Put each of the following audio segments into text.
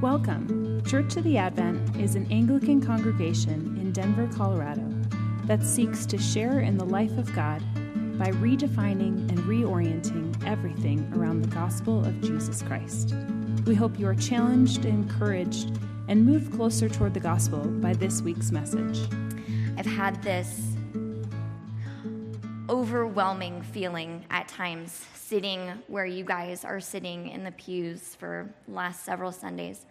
Welcome. Church of the Advent is an Anglican congregation in Denver, Colorado that seeks to share in the life of God by redefining and reorienting everything around the gospel of Jesus Christ. We hope you are challenged, encouraged, and moved closer toward the gospel by this week's message. I've had this overwhelming feeling at times sitting where you guys are sitting in the pews for last several Sundays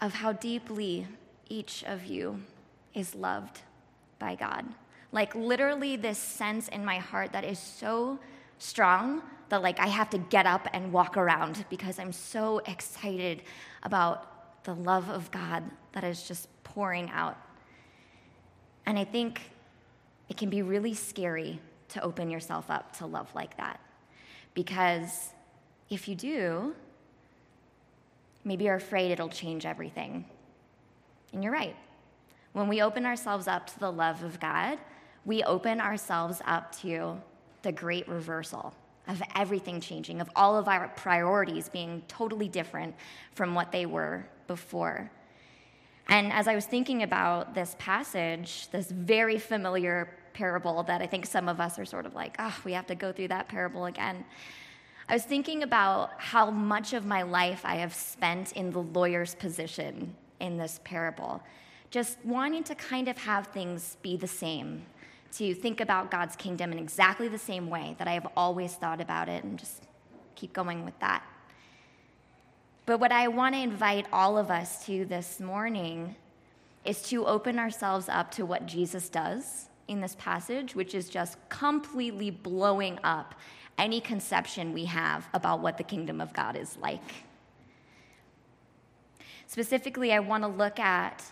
of how deeply each of you is loved by God. Like literally this sense in my heart that is so strong that like I have to get up and walk around because I'm so excited about the love of God that is just pouring out. And I think it can be really scary to open yourself up to love like that. Because if you do, maybe you're afraid it'll change everything. And you're right. When we open ourselves up to the love of God, we open ourselves up to the great reversal of everything changing, of all of our priorities being totally different from what they were before. And as I was thinking about this passage, this very familiar parable that I think some of us are sort of like, oh, we have to go through that parable again. I was thinking about how much of my life I have spent in the lawyer's position in this parable, just wanting to kind of have things be the same, to think about God's kingdom in exactly the same way that I have always thought about it, and just keep going with that. But what I want to invite all of us to this morning is to open ourselves up to what Jesus does in this passage, which is just completely blowing up any conception we have about what the kingdom of God is like. Specifically, I want to look at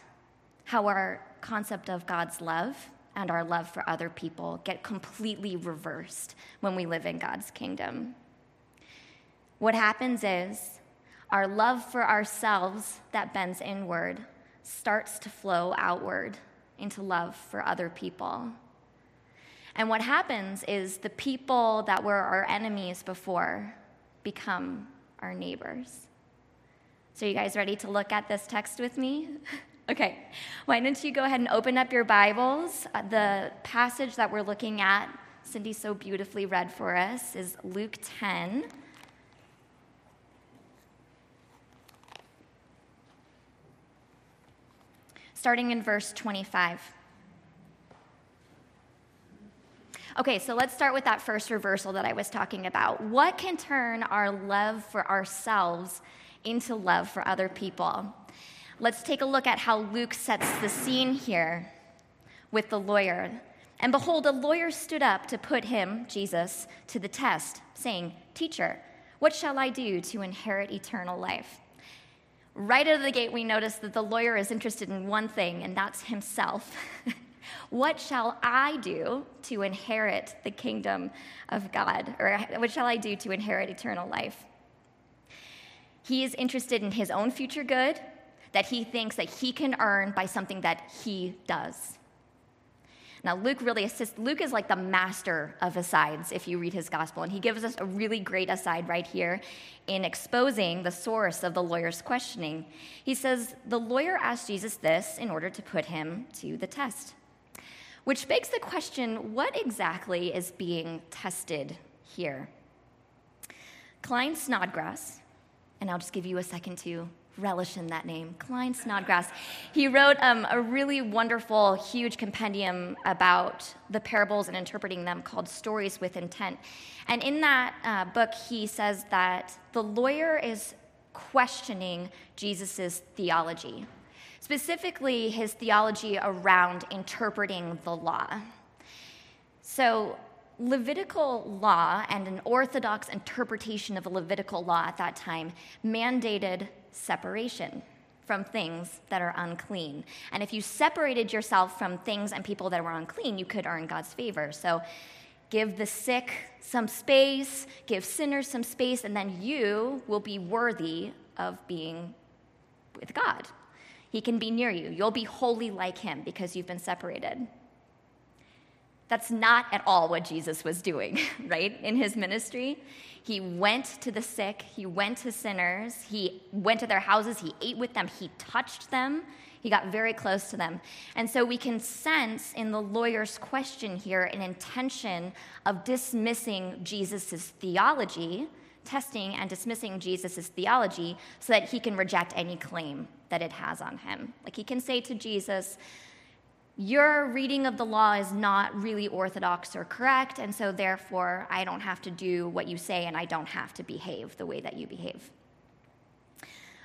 how our concept of God's love and our love for other people get completely reversed when we live in God's kingdom. What happens is our love for ourselves that bends inward starts to flow outward into love for other people. And what happens is the people that were our enemies before become our neighbors. So, you guys ready to look at this text with me? okay, why don't you go ahead and open up your Bibles? Uh, the passage that we're looking at, Cindy so beautifully read for us, is Luke 10. Starting in verse 25. Okay, so let's start with that first reversal that I was talking about. What can turn our love for ourselves into love for other people? Let's take a look at how Luke sets the scene here with the lawyer. And behold, a lawyer stood up to put him, Jesus, to the test, saying, Teacher, what shall I do to inherit eternal life? Right out of the gate, we notice that the lawyer is interested in one thing, and that's himself. what shall I do to inherit the kingdom of God? Or what shall I do to inherit eternal life? He is interested in his own future good that he thinks that he can earn by something that he does. Now, Luke really assists. Luke is like the master of asides if you read his gospel, and he gives us a really great aside right here in exposing the source of the lawyer's questioning. He says, The lawyer asked Jesus this in order to put him to the test, which begs the question what exactly is being tested here? Klyne Snodgrass, and I'll just give you a second to relish in that name, Klyne Snodgrass. He wrote um, a really wonderful, huge compendium about the parables and interpreting them called Stories with Intent. And in that uh, book, he says that the lawyer is questioning Jesus' theology, specifically his theology around interpreting the law. So, Levitical law and an orthodox interpretation of a Levitical law at that time mandated separation from things that are unclean. And if you separated yourself from things and people that were unclean, you could earn God's favor. So give the sick some space, give sinners some space, and then you will be worthy of being with God. He can be near you. You'll be holy like him because you've been separated. That's not at all what Jesus was doing, right, in his ministry. He went to the sick, he went to sinners, he went to their houses, he ate with them, he touched them, he got very close to them. And so we can sense in the lawyer's question here an intention of dismissing Jesus' theology, testing and dismissing Jesus' theology, so that he can reject any claim that it has on him. Like he can say to Jesus, your reading of the law is not really orthodox or correct, and so therefore I don't have to do what you say and I don't have to behave the way that you behave.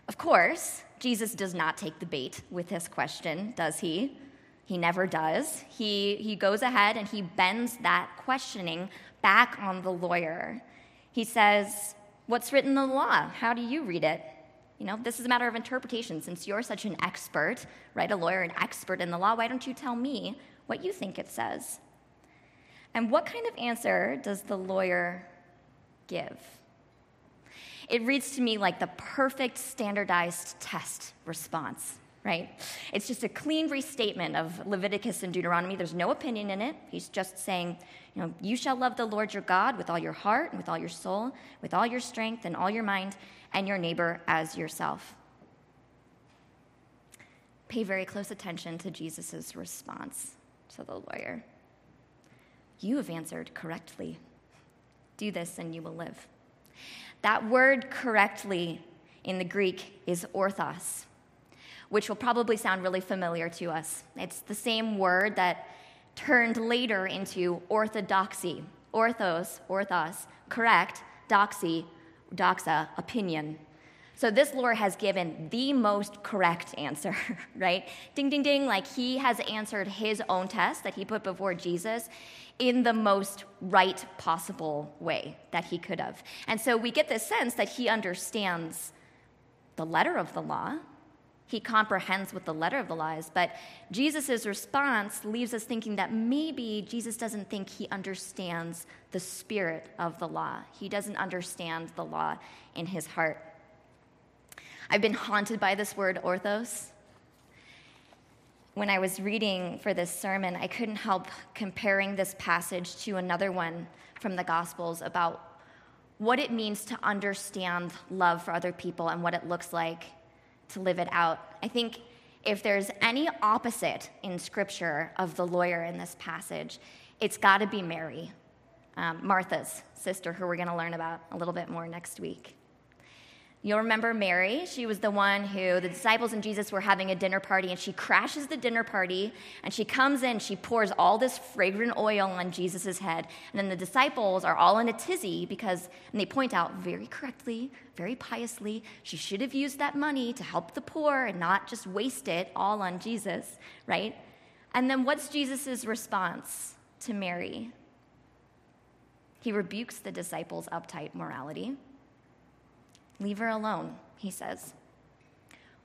Of course, Jesus does not take the bait with this question, does he? He never does. He, he goes ahead and he bends that questioning back on the lawyer. He says, What's written in the law? How do you read it? You know, this is a matter of interpretation. Since you're such an expert, right, a lawyer, an expert in the law, why don't you tell me what you think it says? And what kind of answer does the lawyer give? It reads to me like the perfect standardized test response, right? It's just a clean restatement of Leviticus and Deuteronomy. There's no opinion in it. He's just saying, you know, you shall love the Lord your God with all your heart and with all your soul, with all your strength and all your mind and your neighbor as yourself. Pay very close attention to Jesus' response to the lawyer. You have answered correctly. Do this and you will live. That word correctly in the Greek is orthos, which will probably sound really familiar to us. It's the same word that turned later into orthodoxy. Orthos, orthos, correct, doxy, doxa, opinion. So this lawyer has given the most correct answer, right? Ding, ding, ding, like he has answered his own test that he put before Jesus in the most right possible way that he could have. And so we get this sense that he understands the letter of the law, he comprehends what the letter of the law is. But Jesus' response leaves us thinking that maybe Jesus doesn't think he understands the spirit of the law. He doesn't understand the law in his heart. I've been haunted by this word orthos. When I was reading for this sermon, I couldn't help comparing this passage to another one from the Gospels about what it means to understand love for other people and what it looks like to live it out. I think if there's any opposite in Scripture of the lawyer in this passage, it's got to be Mary, um, Martha's sister, who we're going to learn about a little bit more next week. You'll remember Mary. She was the one who the disciples and Jesus were having a dinner party, and she crashes the dinner party, and she comes in, she pours all this fragrant oil on Jesus' head. And then the disciples are all in a tizzy because, and they point out very correctly, very piously, she should have used that money to help the poor and not just waste it all on Jesus, right? And then what's Jesus' response to Mary? He rebukes the disciples' uptight morality. Leave her alone, he says.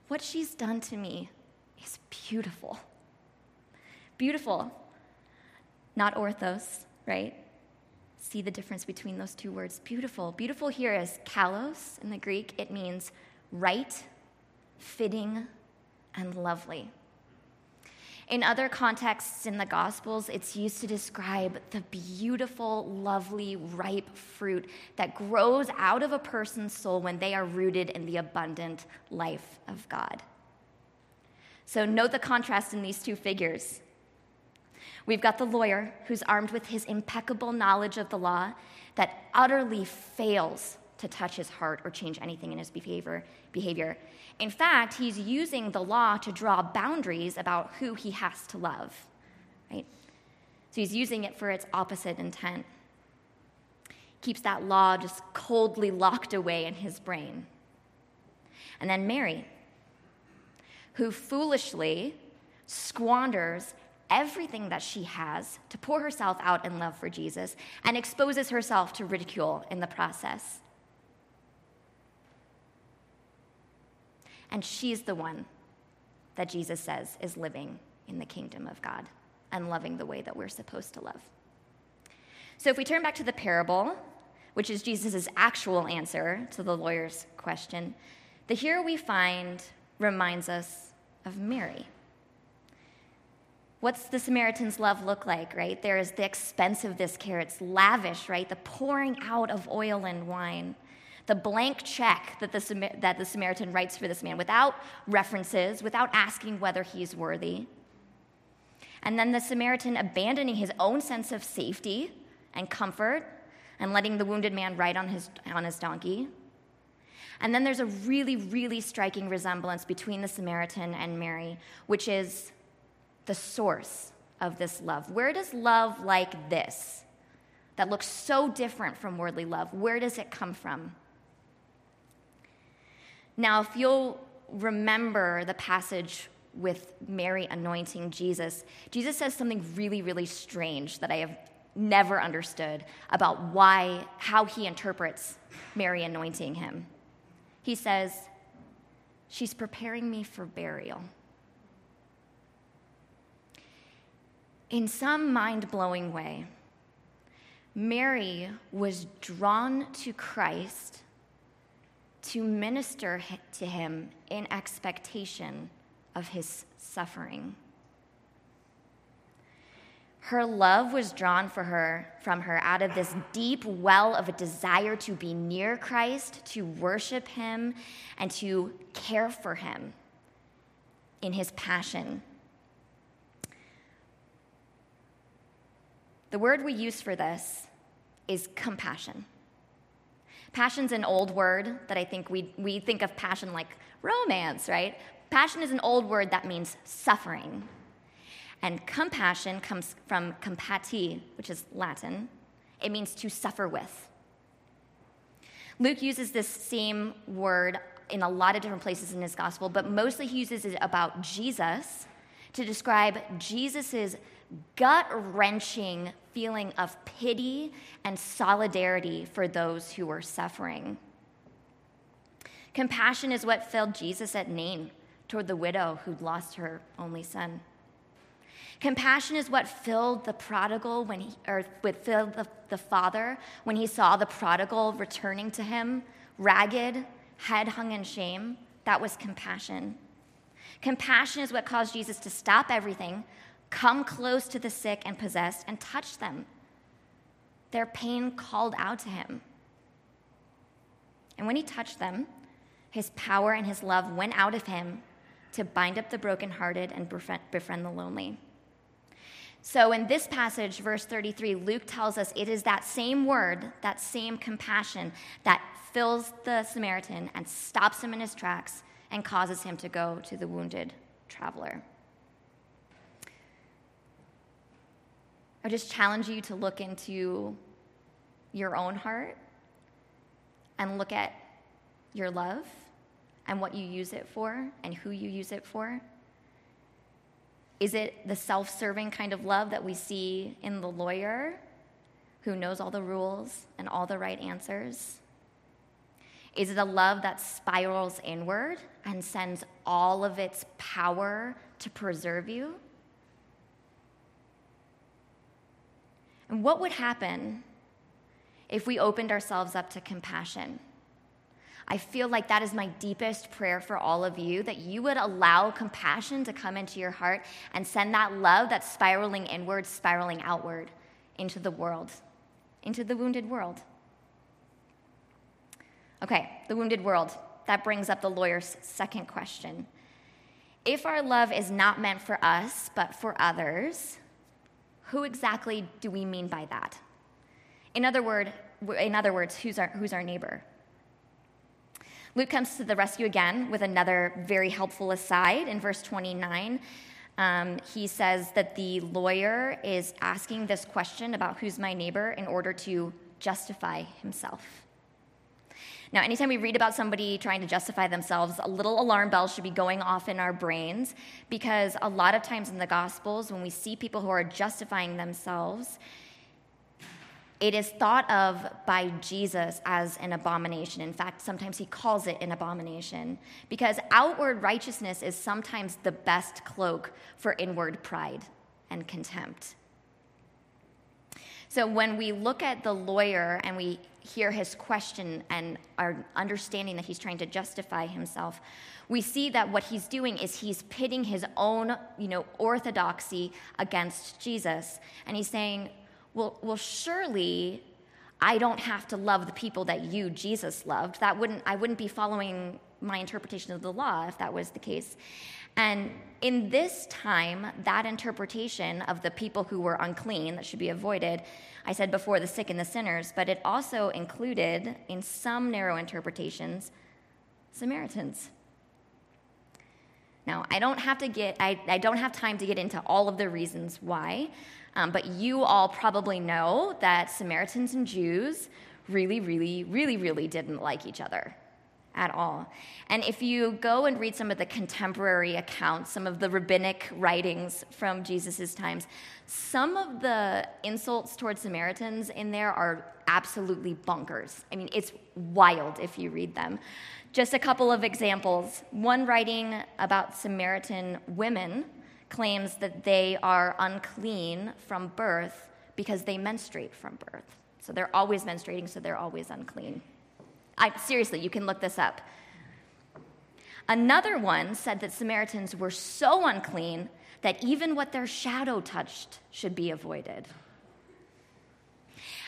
What she's done to me is beautiful. Beautiful. Not orthos, right? See the difference between those two words. Beautiful. Beautiful here is kalos in the Greek. It means right, fitting, and lovely. In other contexts in the Gospels, it's used to describe the beautiful, lovely, ripe fruit that grows out of a person's soul when they are rooted in the abundant life of God. So, note the contrast in these two figures. We've got the lawyer who's armed with his impeccable knowledge of the law that utterly fails to touch his heart or change anything in his behavior. behavior. In fact, he's using the law to draw boundaries about who he has to love, right? So he's using it for its opposite intent. Keeps that law just coldly locked away in his brain. And then Mary, who foolishly squanders everything that she has to pour herself out in love for Jesus and exposes herself to ridicule in the process. And she's the one that Jesus says is living in the kingdom of God and loving the way that we're supposed to love. So if we turn back to the parable, which is Jesus' actual answer to the lawyer's question, the hero we find reminds us of Mary. What's the Samaritan's love look like, right? There is the expense of this care. It's lavish, right? The pouring out of oil and wine. The blank check that the, that the Samaritan writes for this man without references, without asking whether he's worthy. And then the Samaritan abandoning his own sense of safety and comfort and letting the wounded man ride on his, on his donkey. And then there's a really, really striking resemblance between the Samaritan and Mary, which is the source of this love. Where does love like this, that looks so different from worldly love, where does it come from? Now, if you'll remember the passage with Mary anointing Jesus, Jesus says something really, really strange that I have never understood about why, how he interprets Mary anointing him. He says, She's preparing me for burial. In some mind blowing way, Mary was drawn to Christ to minister to him in expectation of his suffering. Her love was drawn for her from her out of this deep well of a desire to be near Christ, to worship him, and to care for him in his passion. The word we use for this is compassion. Passion's an old word that I think we, we think of passion like romance, right? Passion is an old word that means suffering. And compassion comes from compati, which is Latin. It means to suffer with. Luke uses this same word in a lot of different places in his gospel, but mostly he uses it about Jesus to describe Jesus' gut wrenching feeling of pity and solidarity for those who were suffering. Compassion is what filled Jesus at Nain toward the widow who'd lost her only son. Compassion is what filled the prodigal when he, or what filled the, the father when he saw the prodigal returning to him, ragged, head hung in shame. That was compassion. Compassion is what caused Jesus to stop everything, come close to the sick and possessed, and touch them. Their pain called out to him. And when he touched them, his power and his love went out of him to bind up the brokenhearted and befriend the lonely. So, in this passage, verse 33, Luke tells us it is that same word, that same compassion, that fills the Samaritan and stops him in his tracks and causes him to go to the wounded traveler. I just challenge you to look into your own heart and look at your love and what you use it for and who you use it for. Is it the self serving kind of love that we see in the lawyer who knows all the rules and all the right answers? Is it a love that spirals inward and sends all of its power to preserve you? And what would happen if we opened ourselves up to compassion? I feel like that is my deepest prayer for all of you that you would allow compassion to come into your heart and send that love that's spiraling inward, spiraling outward into the world, into the wounded world. Okay, the wounded world. That brings up the lawyer's second question. If our love is not meant for us, but for others, who exactly do we mean by that? In other, word, in other words, who's our, who's our neighbor? Luke comes to the rescue again with another very helpful aside in verse 29. Um, he says that the lawyer is asking this question about who's my neighbor in order to justify himself. Now, anytime we read about somebody trying to justify themselves, a little alarm bell should be going off in our brains because a lot of times in the Gospels, when we see people who are justifying themselves, it is thought of by Jesus as an abomination. In fact, sometimes he calls it an abomination because outward righteousness is sometimes the best cloak for inward pride and contempt. So when we look at the lawyer and we hear his question and our understanding that he's trying to justify himself, we see that what he's doing is he's pitting his own, you know, orthodoxy against Jesus. And he's saying, well, well, surely I don't have to love the people that you, Jesus, loved. That wouldn't, I wouldn't be following my interpretation of the law if that was the case. And in this time, that interpretation of the people who were unclean that should be avoided, I said before the sick and the sinners, but it also included, in some narrow interpretations, Samaritans. Now, I don't have to get, I, I don't have time to get into all of the reasons why, um, but you all probably know that Samaritans and Jews really, really, really, really didn't like each other at all. And if you go and read some of the contemporary accounts, some of the rabbinic writings from Jesus' times, some of the insults towards Samaritans in there are absolutely bonkers. I mean, it's wild if you read them. Just a couple of examples. One writing about Samaritan women claims that they are unclean from birth because they menstruate from birth. So they're always menstruating, so they're always unclean. I, seriously, you can look this up. Another one said that Samaritans were so unclean that even what their shadow touched should be avoided.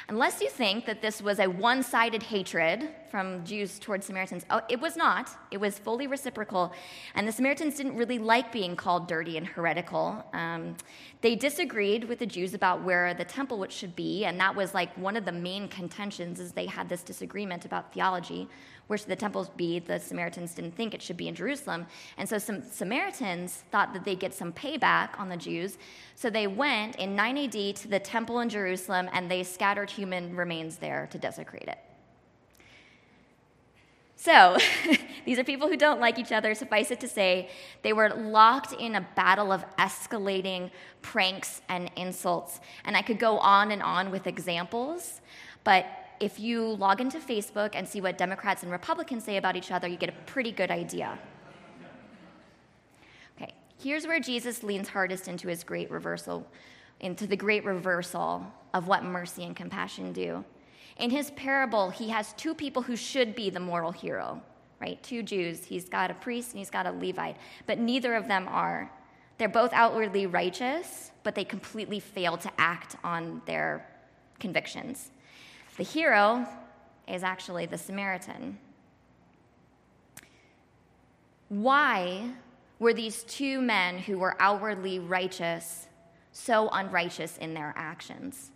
Unless you think that this was a one sided hatred from Jews towards Samaritans, oh, it was not. It was fully reciprocal. And the Samaritans didn't really like being called dirty and heretical. Um, they disagreed with the Jews about where the temple should be, and that was like one of the main contentions is they had this disagreement about theology where should the temples be? The Samaritans didn't think it should be in Jerusalem. And so some Samaritans thought that they'd get some payback on the Jews. So they went in 9 AD to the temple in Jerusalem and they scattered human remains there to desecrate it. So, these are people who don't like each other. Suffice it to say, they were locked in a battle of escalating pranks and insults. And I could go on and on with examples, but if you log into Facebook and see what Democrats and Republicans say about each other, you get a pretty good idea. Okay, here's where Jesus leans hardest into his great reversal, into the great reversal of what mercy and compassion do. In his parable, he has two people who should be the moral hero, right? Two Jews. He's got a priest and he's got a Levite, but neither of them are. They're both outwardly righteous, but they completely fail to act on their convictions. The hero is actually the Samaritan. Why were these two men who were outwardly righteous so unrighteous in their actions?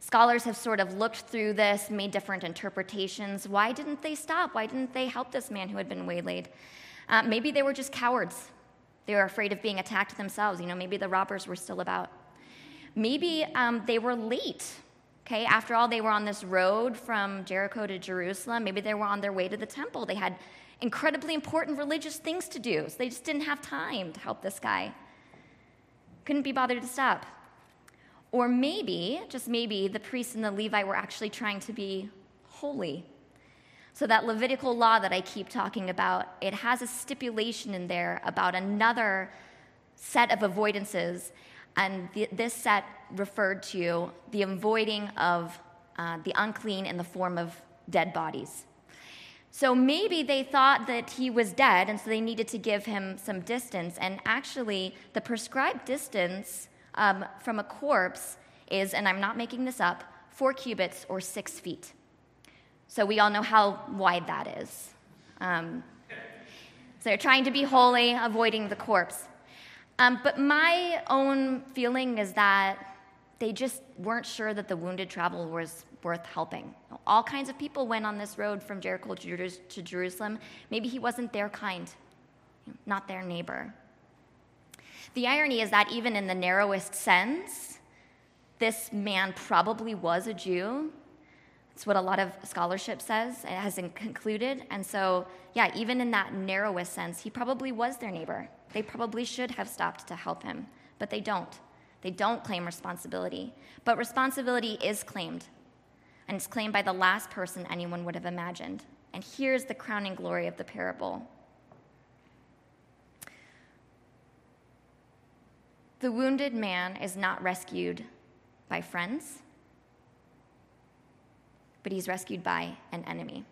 Scholars have sort of looked through this, made different interpretations. Why didn't they stop? Why didn't they help this man who had been waylaid? Uh, maybe they were just cowards. They were afraid of being attacked themselves. You know, maybe the robbers were still about. Maybe um, they were late Okay, after all, they were on this road from Jericho to Jerusalem. Maybe they were on their way to the temple. They had incredibly important religious things to do, so they just didn't have time to help this guy. Couldn't be bothered to stop. Or maybe, just maybe, the priest and the Levite were actually trying to be holy. So that Levitical law that I keep talking about, it has a stipulation in there about another set of avoidances and this set referred to the avoiding of uh, the unclean in the form of dead bodies. So maybe they thought that he was dead, and so they needed to give him some distance. And actually, the prescribed distance um, from a corpse is, and I'm not making this up, four cubits or six feet. So we all know how wide that is. Um, so they're trying to be holy, avoiding the corpse. Um, but my own feeling is that they just weren't sure that the wounded traveler was worth helping. All kinds of people went on this road from Jericho to Jerusalem. Maybe he wasn't their kind, not their neighbor. The irony is that even in the narrowest sense, this man probably was a Jew. It's what a lot of scholarship says, it hasn't concluded. And so, yeah, even in that narrowest sense, he probably was their neighbor. They probably should have stopped to help him, but they don't. They don't claim responsibility. But responsibility is claimed, and it's claimed by the last person anyone would have imagined. And here's the crowning glory of the parable the wounded man is not rescued by friends, but he's rescued by an enemy.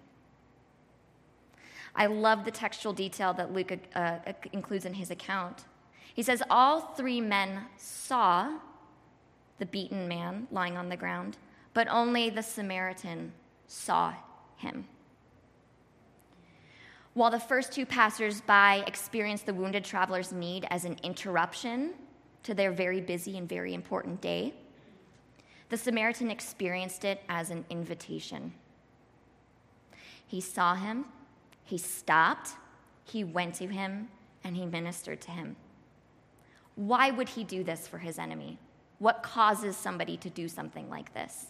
I love the textual detail that Luke uh, includes in his account. He says, All three men saw the beaten man lying on the ground, but only the Samaritan saw him. While the first two passers-by experienced the wounded traveler's need as an interruption to their very busy and very important day, the Samaritan experienced it as an invitation. He saw him, he stopped, he went to him, and he ministered to him. Why would he do this for his enemy? What causes somebody to do something like this?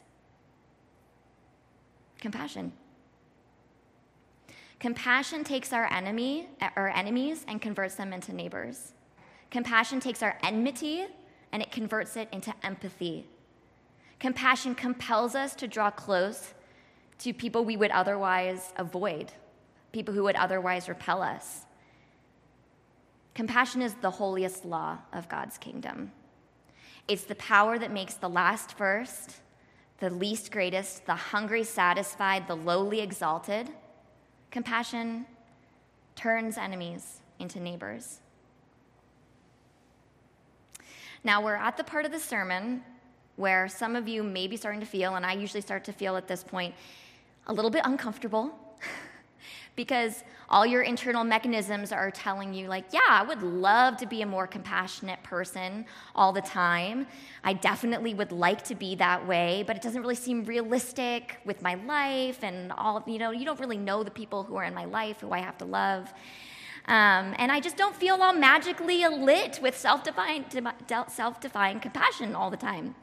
Compassion. Compassion takes our enemy, our enemies and converts them into neighbors. Compassion takes our enmity and it converts it into empathy. Compassion compels us to draw close to people we would otherwise avoid people who would otherwise repel us. Compassion is the holiest law of God's kingdom. It's the power that makes the last first, the least greatest, the hungry satisfied, the lowly exalted. Compassion turns enemies into neighbors. Now, we're at the part of the sermon where some of you may be starting to feel, and I usually start to feel at this point, a little bit uncomfortable because all your internal mechanisms are telling you, like, yeah, I would love to be a more compassionate person all the time. I definitely would like to be that way, but it doesn't really seem realistic with my life and all, you know, you don't really know the people who are in my life who I have to love. Um, and I just don't feel all magically lit with self-defined, self-defined compassion all the time.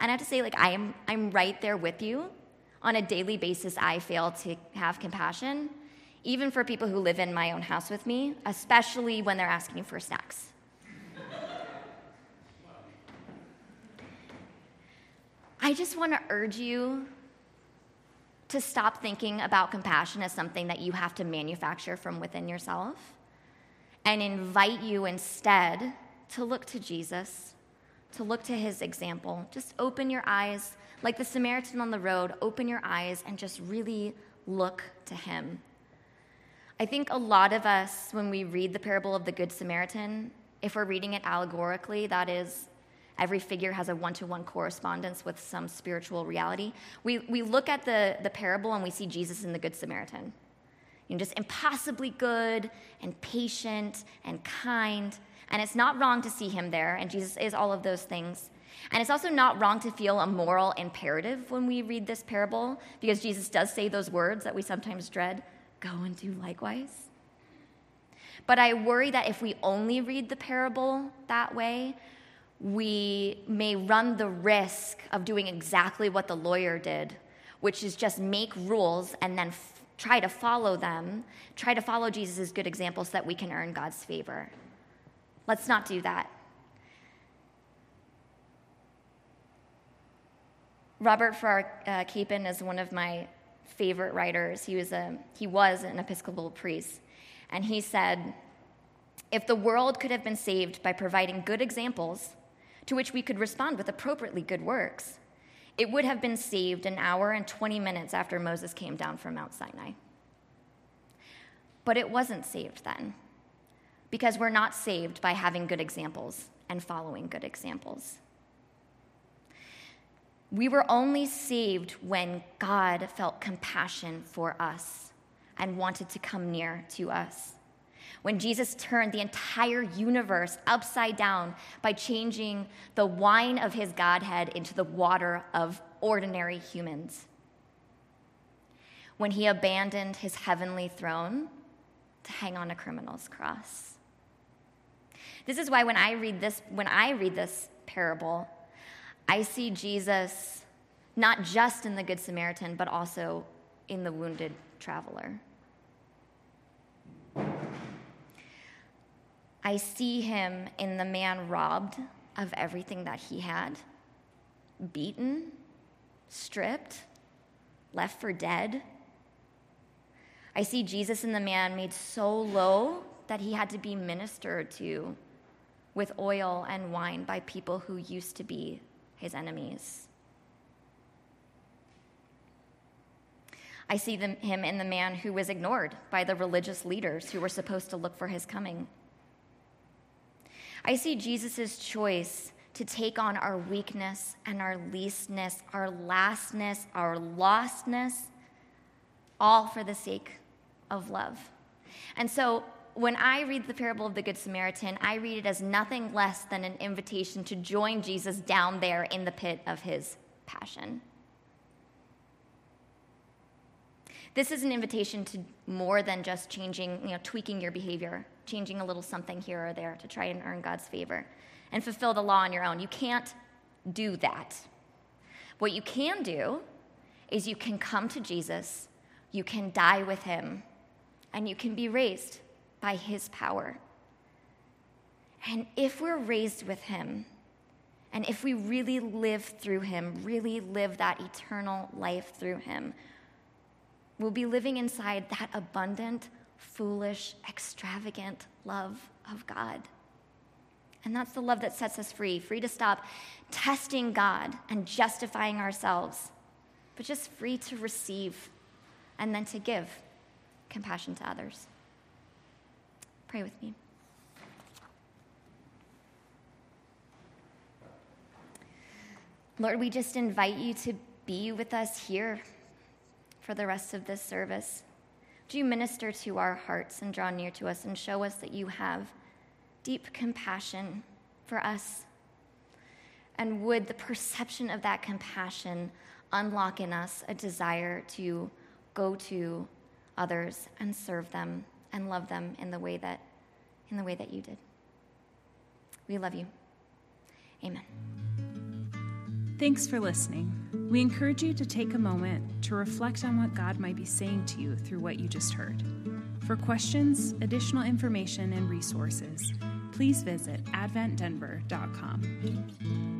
And I have to say, like, I am, I'm right there with you. On a daily basis, I fail to have compassion even for people who live in my own house with me, especially when they're asking for snacks. I just want to urge you to stop thinking about compassion as something that you have to manufacture from within yourself and invite you instead to look to Jesus, to look to his example. Just open your eyes, like the Samaritan on the road, open your eyes and just really look to him. I think a lot of us, when we read the parable of the Good Samaritan, if we're reading it allegorically, that is, every figure has a one to one correspondence with some spiritual reality. We, we look at the, the parable and we see Jesus in the Good Samaritan. You know, just impossibly good and patient and kind. And it's not wrong to see him there, and Jesus is all of those things. And it's also not wrong to feel a moral imperative when we read this parable, because Jesus does say those words that we sometimes dread go and do likewise. But I worry that if we only read the parable that way, we may run the risk of doing exactly what the lawyer did, which is just make rules and then f- try to follow them, try to follow Jesus' good examples so that we can earn God's favor. Let's not do that. Robert Farrar uh, Capon is one of my favorite writers. He was, a, he was an Episcopal priest. And he said, If the world could have been saved by providing good examples to which we could respond with appropriately good works, it would have been saved an hour and 20 minutes after Moses came down from Mount Sinai. But it wasn't saved then, because we're not saved by having good examples and following good examples. We were only saved when God felt compassion for us and wanted to come near to us. When Jesus turned the entire universe upside down by changing the wine of his Godhead into the water of ordinary humans. When he abandoned his heavenly throne to hang on a criminal's cross. This is why when I read this, when I read this parable, I see Jesus not just in the Good Samaritan, but also in the wounded traveler. I see him in the man robbed of everything that he had, beaten, stripped, left for dead. I see Jesus in the man made so low that he had to be ministered to with oil and wine by people who used to be his enemies. I see them, him in the man who was ignored by the religious leaders who were supposed to look for his coming. I see Jesus' choice to take on our weakness and our leastness, our lastness, our lostness, all for the sake of love. And so when I read the parable of the Good Samaritan, I read it as nothing less than an invitation to join Jesus down there in the pit of his passion. This is an invitation to more than just changing, you know, tweaking your behavior, changing a little something here or there to try and earn God's favor and fulfill the law on your own. You can't do that. What you can do is you can come to Jesus, you can die with him, and you can be raised by his power. And if we're raised with him, and if we really live through him, really live that eternal life through him, We'll be living inside that abundant, foolish, extravagant love of God. And that's the love that sets us free, free to stop testing God and justifying ourselves, but just free to receive and then to give compassion to others. Pray with me. Lord, we just invite you to be with us here for the rest of this service. Do you minister to our hearts and draw near to us and show us that you have deep compassion for us? And would the perception of that compassion unlock in us a desire to go to others and serve them and love them in the way that, in the way that you did? We love you. Amen. Thanks for listening. We encourage you to take a moment to reflect on what God might be saying to you through what you just heard. For questions, additional information, and resources, please visit adventdenver.com.